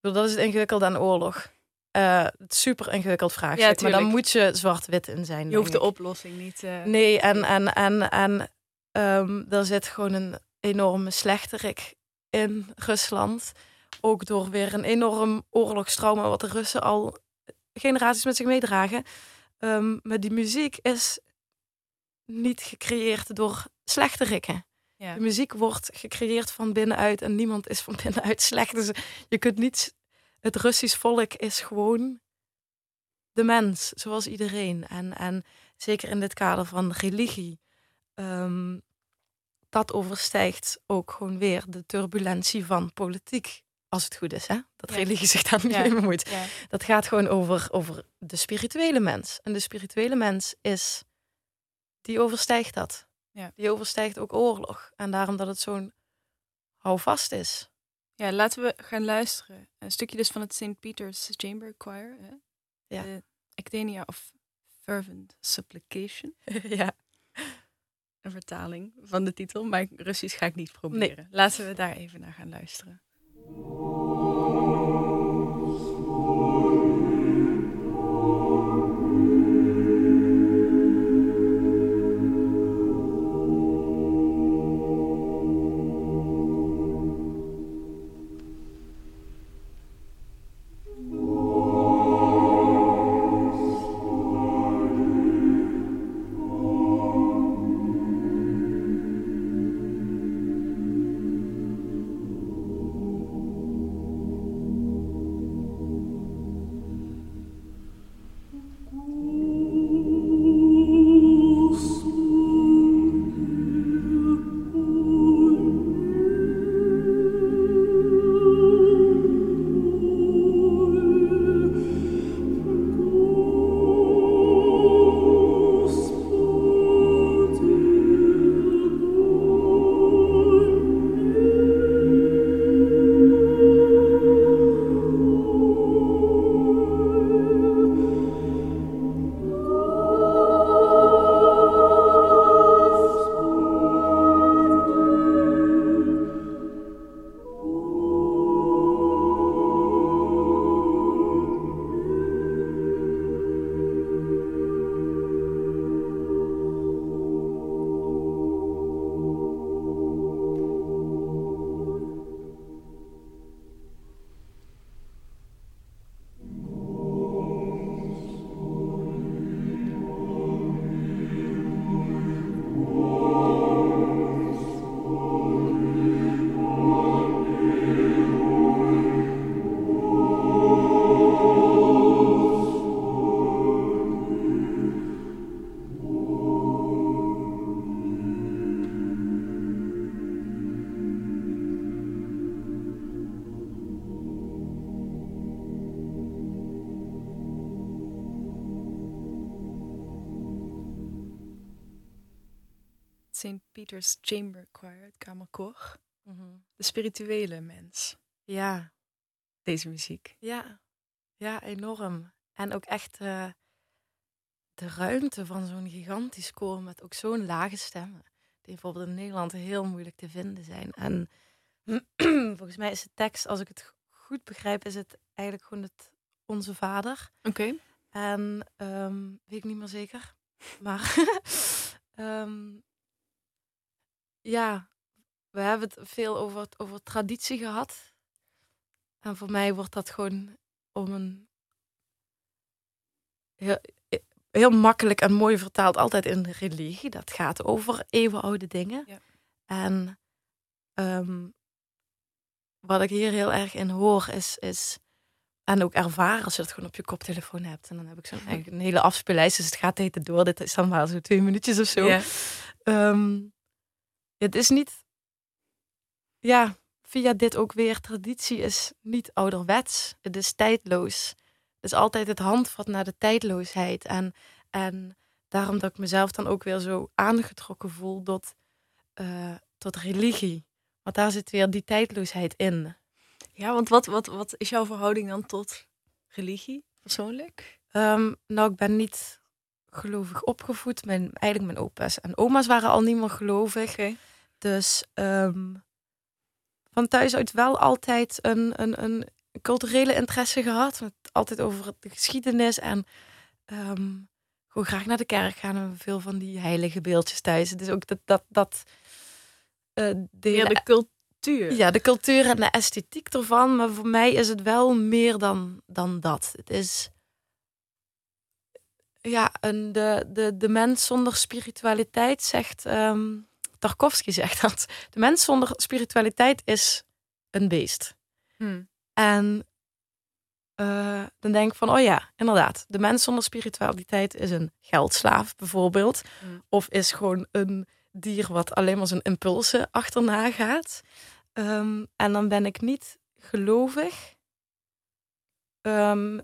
Bedoel, dat is het ingewikkeld aan oorlog. Eh, het super ingewikkeld vraagstuk. maar dan moet je zwart-wit in zijn. Je hoeft de oplossing niet... eh, Nee, en, en, en, en ehm, er zit gewoon een enorme slechterik in Rusland. Ook door weer een enorm oorlogstrauma wat de Russen al generaties met zich meedragen. Ehm, maar die muziek is niet gecreëerd door slechterikken. ja. De muziek wordt gecreëerd van binnenuit en niemand is van binnenuit slecht. Dus je kunt niet... Het Russisch volk is gewoon de mens, zoals iedereen. En, en zeker in dit kader van religie, ehm, dat overstijgt ook gewoon weer de turbulentie van politiek. Als het goed is, hè? Dat Ja. religie zich daar niet mee bemoeit. Ja. Dat gaat gewoon over, over de spirituele mens. En de spirituele mens is, die overstijgt dat. Ja. Die overstijgt ook oorlog. En daarom dat het zo'n houvast is. ja, laten we gaan luisteren. Een stukje dus van het St. Peter's Chamber Choir. Hè? Ja. De Actenia of Fervent Supplication. [laughs] ja. Een vertaling van de titel, maar Russisch ga ik niet proberen. Laten we daar even naar gaan luisteren. Chamber Choir, het Kamerkoor. De spirituele mens, Ja, deze muziek. ja, ja, enorm. En ook echt eh, de ruimte van zo'n gigantisch koor met ook zo'n lage stemmen. Die bijvoorbeeld in Nederland heel moeilijk te vinden zijn. En [clears throat] volgens mij is de tekst, als ik het goed begrijp, is het eigenlijk gewoon het Onze Vader. Oké. En ehm, weet ik niet meer zeker. Maar [laughs] ehm, ja, we hebben het veel over, over traditie gehad. En voor mij wordt dat gewoon om een heel, heel makkelijk en mooi vertaald altijd in religie. Dat gaat over eeuwenoude dingen. Ja. En ehm, wat ik hier heel erg in hoor is, is en ook ervaren als je dat gewoon op je koptelefoon hebt. En dan heb ik zo'n eigenlijk een hele afspeellijst, dus het gaat de door. Dit is dan maar zo twee minuutjes of zo. Ja. Ehm, het is niet, ja, via dit ook weer, traditie is niet ouderwets. Het is tijdloos. Het is altijd het handvat naar de tijdloosheid. En, en daarom dat ik mezelf dan ook weer zo aangetrokken voel tot, eh, tot religie. Want daar zit weer die tijdloosheid in. Ja, want wat, wat, wat is jouw verhouding dan tot religie, persoonlijk? Ehm, nou, ik ben niet gelovig opgevoed. Mijn, eigenlijk mijn opa's en oma's waren al niet meer gelovig. Dus ehm, van thuis uit wel altijd een, een, een culturele interesse gehad. Met altijd over de geschiedenis en ehm, gewoon graag naar de kerk gaan. En veel van die heilige beeldjes thuis. Het is ook dat... dat, dat eh, de, de cultuur. ja, de cultuur en de esthetiek ervan. Maar voor mij is het wel meer dan, dan dat. Het is... Ja, een, de, de, de mens zonder spiritualiteit zegt... ehm Tarkovsky zegt [laughs] dat. De mens zonder spiritualiteit is een beest. Hm. En eh, dan denk ik van, oh ja, inderdaad. De mens zonder spiritualiteit is een geldslaaf bijvoorbeeld. Mm. Of is gewoon een dier wat alleen maar zijn impulsen achterna gaat. Ehm, en dan ben ik niet gelovig ehm,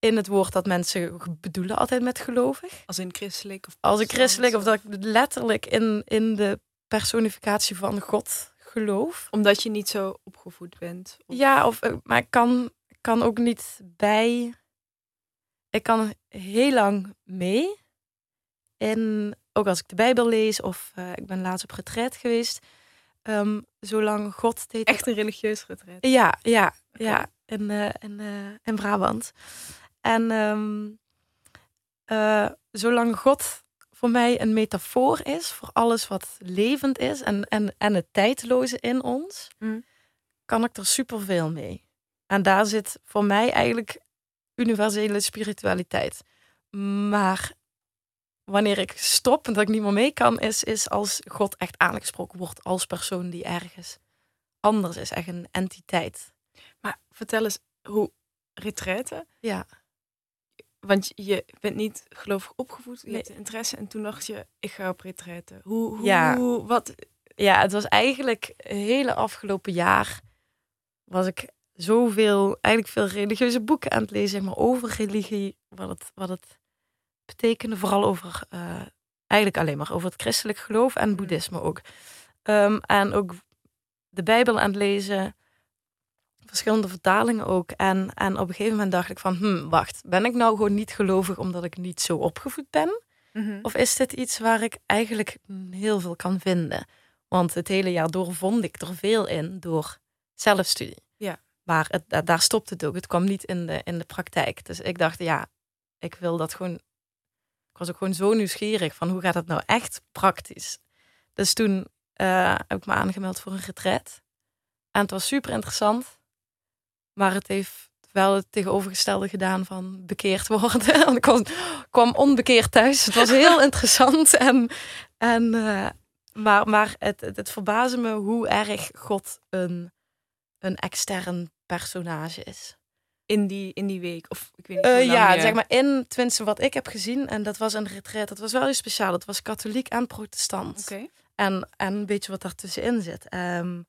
in het woord dat mensen bedoelen altijd met gelovig. Als in christelijk of Als ik christelijk of dat ik letterlijk in, in de personificatie van God geloof. Omdat je niet zo opgevoed bent. Of- Ja, of, eh, maar ik kan, kan ook niet bij. Ik kan heel lang mee in, ook als ik de Bijbel lees of eh, ik ben laatst op retreat geweest, ehm, zolang God deed. Echt een religieus retreat. Ja, ja, ja, in, eh, in, in Brabant. En ehm, eh, zolang God voor mij een metafoor is voor alles wat levend is en, en, en het tijdloze in ons, Mm. kan ik er superveel mee. En daar zit voor mij eigenlijk universele spiritualiteit. Maar wanneer ik stop en dat ik niet meer mee kan, is, is als God echt aangesproken wordt als persoon die ergens anders is, echt een entiteit. Maar vertel eens hoe retraite. Ja. Want je bent niet gelovig opgevoed, je Nee. hebt interesse en toen dacht je, ik ga op retraite. Hoe, hoe, Ja. hoe- wat? ja, het was eigenlijk het hele afgelopen jaar was ik zoveel, eigenlijk veel religieuze boeken aan het lezen, zeg maar, over religie, wat het, wat het betekende, vooral over, eh, eigenlijk alleen maar over het christelijk geloof en boeddhisme ook. Ehm, en ook de Bijbel aan het lezen, verschillende vertalingen ook. En, en op een gegeven moment dacht ik van, hm, wacht, ben ik nou gewoon niet gelovig omdat ik niet zo opgevoed ben? Mhm. Of is dit iets waar ik eigenlijk heel veel kan vinden? Want het hele jaar door vond ik er veel in door zelfstudie. Ja. Maar het, daar stopt het ook. Het kwam niet in de, in de praktijk. Dus ik dacht, ja, ik wil dat gewoon. Ik was ook gewoon zo nieuwsgierig van hoe gaat het nou echt praktisch. Dus toen eh, heb ik me aangemeld voor een retreat. En het was super interessant. Maar het heeft wel het tegenovergestelde gedaan van bekeerd worden. Want [laughs] ik was, kwam onbekeerd thuis. Het was heel interessant. En, en, eh, maar maar het, het, het verbaasde me hoe erg God een, een extern personage is. in, die, in die week? Of ik weet niet Eh, ja, zeg maar in, tenminste wat ik heb gezien. En dat was een retreat. Dat was wel heel speciaal. Het was katholiek en protestant. En, en een beetje wat daartussenin zit. Ehm,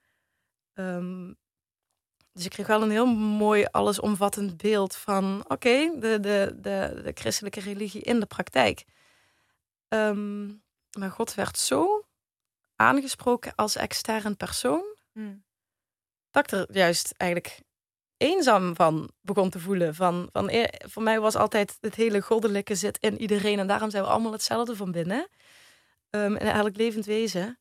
dus ik kreeg wel een heel mooi allesomvattend beeld van... oké, de, de, de, de christelijke religie in de praktijk. Ehm, maar God werd zo aangesproken als extern persoon... Hm. dat ik er juist eigenlijk eenzaam van begon te voelen. Van, van, eh, voor mij was altijd het hele goddelijke zit in iedereen... en daarom zijn we allemaal hetzelfde van binnen. Ehm in elk levend wezen.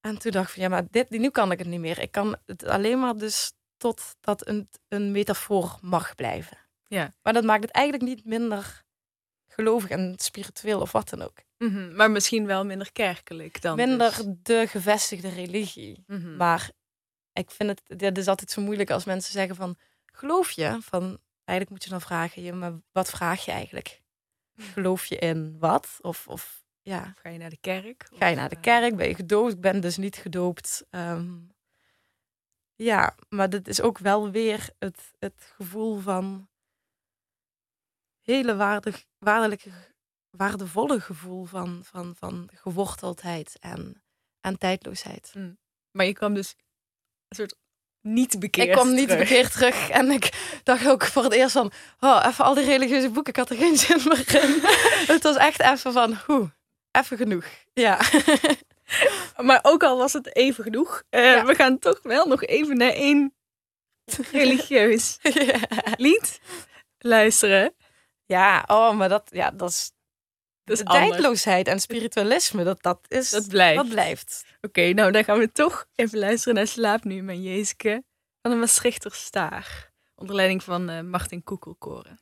En toen dacht ik van, ja, maar dit, nu kan ik het niet meer. Ik kan het alleen maar dus totdat een, een metafoor mag blijven. Ja. Maar dat maakt het eigenlijk niet minder gelovig en spiritueel of wat dan ook. Mhm. Maar misschien wel minder kerkelijk dan. minder dus. de gevestigde religie. Mhm. Maar ik vind het, dit is altijd zo moeilijk als mensen zeggen van, geloof je? Van, eigenlijk moet je dan vragen, je, maar wat vraag je eigenlijk? Geloof je in wat? Of, of ja, Of ga je naar de kerk? Ga je naar de eh, kerk? Ben je gedoopt? Ik ben dus niet gedoopt. Ehm, ja, maar dit is ook wel weer het, het gevoel van hele waardig, waardelijke, waardevolle gevoel van, van, van geworteldheid en, en tijdloosheid. Maar je kwam dus een soort niet bekeerd ik kwam niet terug. bekeerd terug [laughs] en ik dacht ook voor het eerst van, oh, even al die religieuze boeken, ik had er geen [laughs] zin meer in. [laughs] het was echt even van, hoe, even genoeg. Ja. Maar ook al was het even genoeg, eh, Ja. we gaan toch wel nog even naar één religieus [laughs] lied luisteren. Ja, oh, maar dat, ja, dat is Dat is de anders. tijdloosheid en spiritualisme. Dat, dat, is, Dat blijft. Dat blijft. Oké, nou dan gaan we toch even luisteren naar Slaap nu, mijn Jeeske. Van de Maastrichter Staar. Onder leiding van eh, Martin Koekelkoren.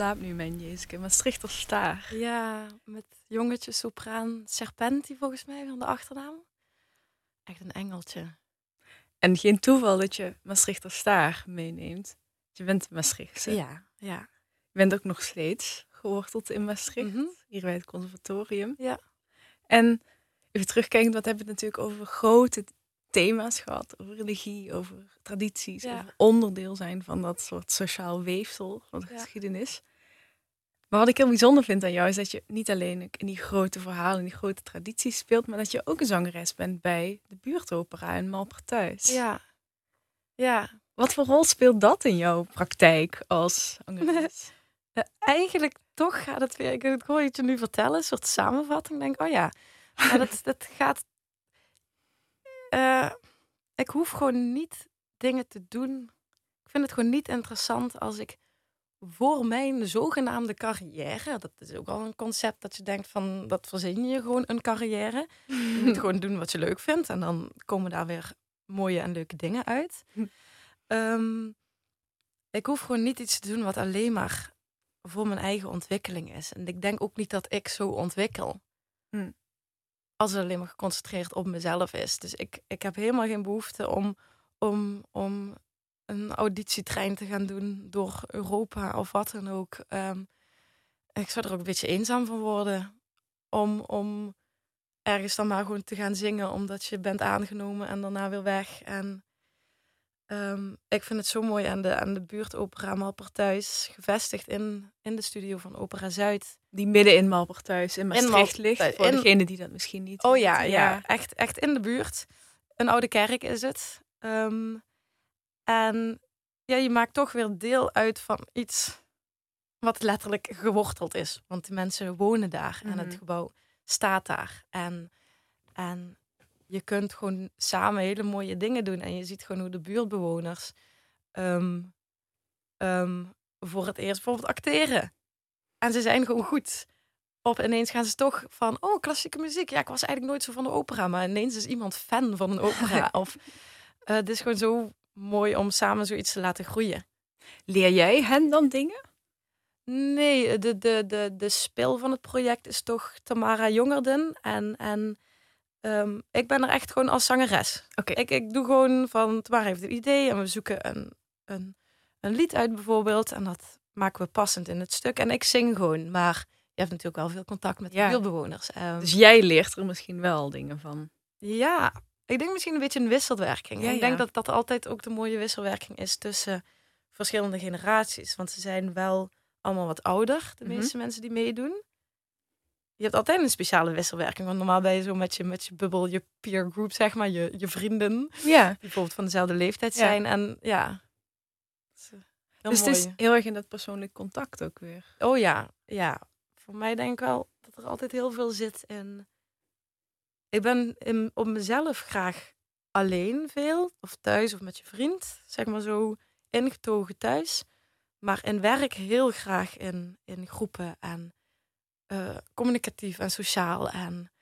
Slaap nu, mijn Jezus. Maastrichter Staar. Ja, met jongetje sopraan Serpenti volgens mij van de achternaam. Echt een engeltje. En geen toeval dat je Maastrichter Staar meeneemt. Je bent Maastrichtse. Ja, ja. Je bent ook nog steeds geworteld in Maastricht. Mhm. Hier bij het conservatorium. Ja. En even terugkijkend, wat hebben we het natuurlijk over grote thema's gehad. Over religie, over tradities. Ja. Over onderdeel zijn van dat soort sociaal weefsel van de Ja. geschiedenis. Maar wat ik heel bijzonder vind aan jou is dat je niet alleen in die grote verhalen, in die grote tradities speelt, maar dat je ook een zangeres bent bij de buurtopera in Malpertuis. Ja. Ja. Wat voor rol speelt dat in jouw praktijk als zangeres? [laughs] Eh, eigenlijk toch gaat het weer, ik, hoor je het je nu vertellen, een soort samenvatting. Ik denk, oh ja, maar dat, [laughs] dat gaat. Eh, ik hoef gewoon niet dingen te doen. Ik vind het gewoon niet interessant als ik voor mijn zogenaamde carrière, dat is ook al een concept dat je denkt van, dat verzin je gewoon een carrière. [laughs] Je moet gewoon doen wat je leuk vindt en dan komen daar weer mooie en leuke dingen uit. Hm. [laughs] Ehm, ik hoef gewoon niet iets te doen wat alleen maar voor mijn eigen ontwikkeling is. En ik denk ook niet dat ik zo ontwikkel. Hm. Als het alleen maar geconcentreerd op mezelf is. Dus ik, ik heb helemaal geen behoefte om, om, om een auditietrein te gaan doen door Europa of wat dan ook. Ehm, ik zou er ook een beetje eenzaam van worden. Om, om ergens dan maar gewoon te gaan zingen omdat je bent aangenomen en daarna weer weg. En ehm, ik vind het zo mooi aan de, aan de buurtopera Malpertuis, gevestigd in, in de studio van Opera Zuid. Die midden in Malpertuis in Maastricht Malpertuis, ligt. Voor in- degene die dat misschien niet Oh ja, ja. Echt, echt in de buurt. Een oude kerk is het. Ehm, en ja, je maakt toch weer deel uit van iets wat letterlijk geworteld is. Want de mensen wonen daar en Mhm. het gebouw staat daar. En, en je kunt gewoon samen hele mooie dingen doen. En je ziet gewoon hoe de buurtbewoners ehm, ehm, voor het eerst bijvoorbeeld acteren. En ze zijn gewoon goed. Op ineens gaan ze toch van, oh, klassieke muziek. Ja, ik was eigenlijk nooit zo van de opera, maar ineens is iemand fan van een opera. [laughs] of eh, het is gewoon zo mooi om samen zoiets te laten groeien. Leer jij hen dan dingen? Nee, de, de, de, de spil van het project is toch Tamara Jongerden. En, en ehm, ik ben er echt gewoon als zangeres. Oké. Ik, ik doe gewoon van, Tamara heeft een idee en we zoeken een, een, een lied uit bijvoorbeeld. En dat maken we passend in het stuk. En ik zing gewoon, maar je hebt natuurlijk wel veel contact met Ja. de buurtbewoners. Ehm, Dus jij leert er misschien wel dingen van. Ja, ik denk misschien een beetje een wisselwerking. Ja, ik denk ja. dat dat altijd ook de mooie wisselwerking is tussen verschillende generaties. Want ze zijn wel allemaal wat ouder, de Mhm. meeste mensen die meedoen. Je hebt altijd een speciale wisselwerking. Want normaal ben je zo met je, met je bubbel, je peer group, zeg maar, je, je vrienden. Ja. Die bijvoorbeeld van dezelfde leeftijd Ja. zijn. En ja, dus het is heel erg in dat persoonlijk contact ook weer. Oh ja, ja. Voor mij denk ik wel dat er altijd heel veel zit in. Ik ben in, op mezelf graag alleen veel, of thuis of met je vriend, zeg maar zo ingetogen thuis. Maar in werk heel graag in, in groepen en eh, communicatief en sociaal. En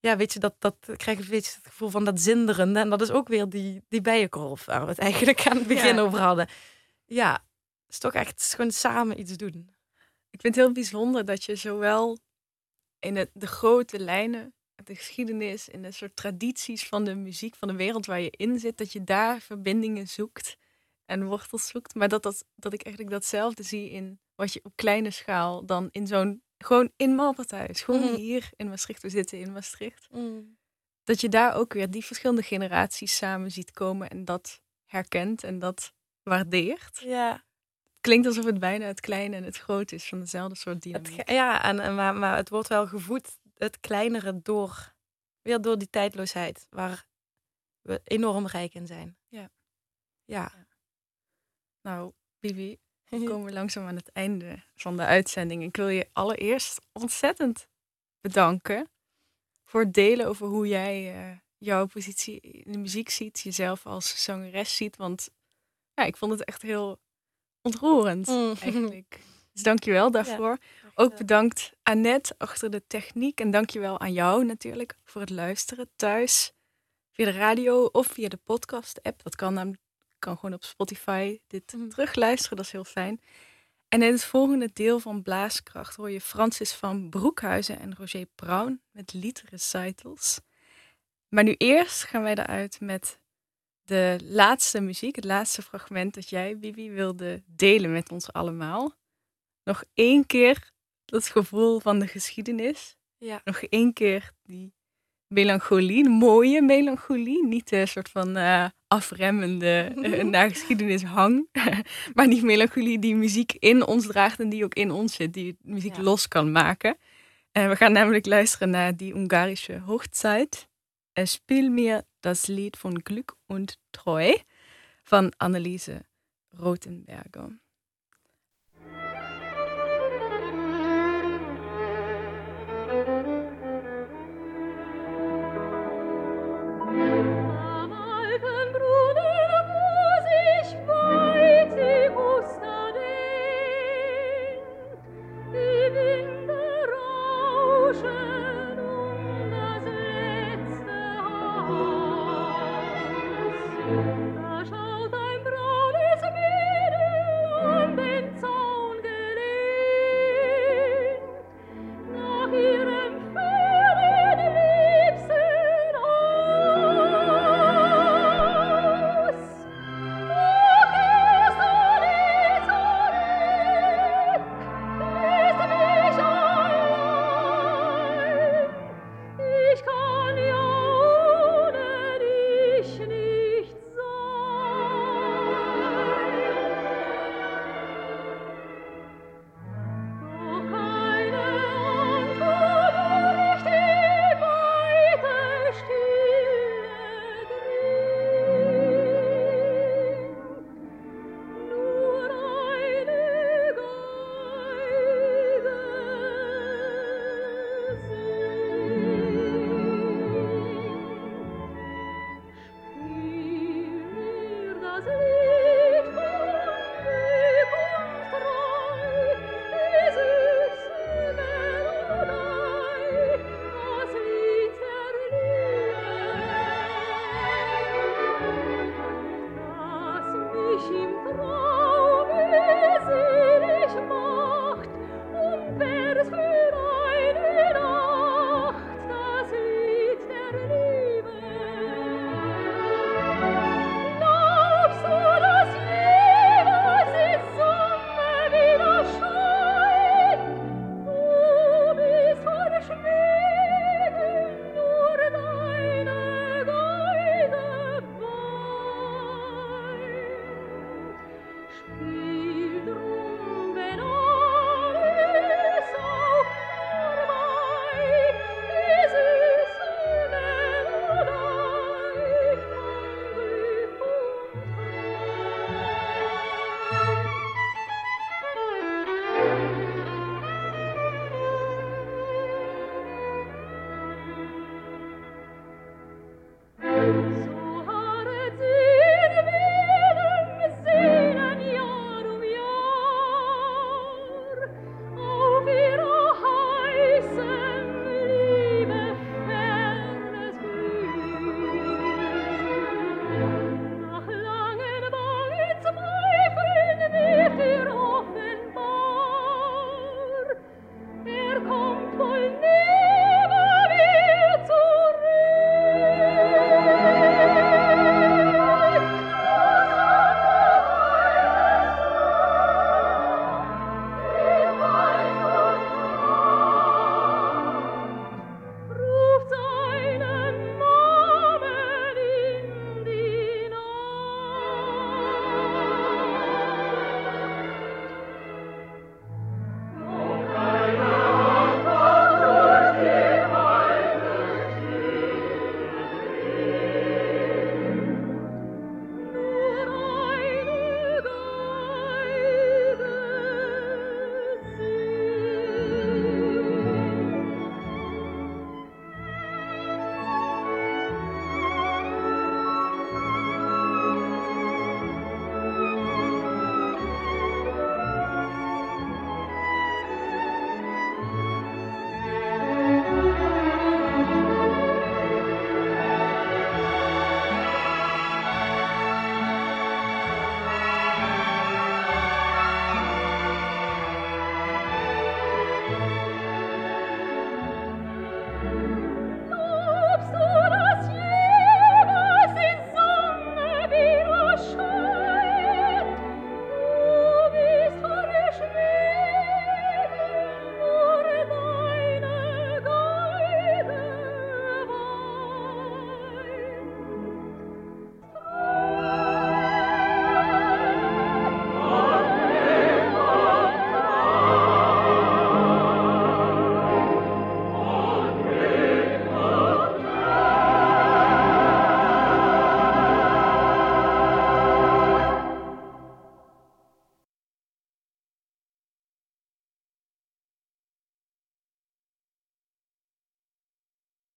ja, weet je, dat, dat krijg een beetje het gevoel van dat zinderende. En dat is ook weer die, die bijenkorf waar we het eigenlijk aan het begin Ja. over hadden. Ja, het is toch echt gewoon samen iets doen. Ik vind het heel bijzonder dat je zowel in het, de grote lijnen, de geschiedenis, in de soort tradities van de muziek, van de wereld waar je in zit, dat je daar verbindingen zoekt en wortels zoekt. Maar dat, dat, dat ik eigenlijk datzelfde zie in wat je op kleine schaal dan in zo'n, gewoon in Malperthuis, gewoon Mhm. hier in Maastricht, we zitten in Maastricht. Dat je daar ook weer die verschillende generaties samen ziet komen en dat herkent en dat waardeert. Ja, klinkt alsof het bijna het kleine en het grote is van dezelfde soort dynamiek. ja, en, en, maar, maar het wordt wel gevoed, het kleinere, door, weer door die tijdloosheid, waar we enorm rijk in zijn. Ja. Ja. Nou, Bibi, we [laughs] komen langzaam aan het einde van de uitzending. Ik wil je allereerst ontzettend bedanken voor het delen over hoe jij eh, jouw positie in de muziek ziet, jezelf als zangeres ziet. Want ja, ik vond het echt heel ontroerend Mm. eigenlijk. Dus dankjewel [laughs] daarvoor. Ook bedankt Annette achter de techniek. En dankjewel aan jou natuurlijk voor het luisteren thuis. Via de radio of via de podcast-app. Dat kan namelijk kan gewoon op Spotify dit Mhm. terugluisteren. Dat is heel fijn. En in het volgende deel van Blaaskracht hoor je Francis van Broekhuizen en Roger Brown met liedrecitals. Maar nu eerst gaan wij eruit met de laatste muziek, het laatste fragment dat jij, Bibi, wilde delen met ons allemaal. Nog één keer dat gevoel van de geschiedenis. Ja. Nog één keer die melancholie, mooie melancholie. Niet de soort van eh, afremmende eh, [laughs] naar geschiedenis hang. [laughs] maar die melancholie die muziek in ons draagt en die ook in ons zit. Die muziek Ja. los kan maken. En we gaan namelijk luisteren naar die Ungarische Hochzeit. Spiel mir das Lied von Glück und Treu van Anneliese Rothenberger. was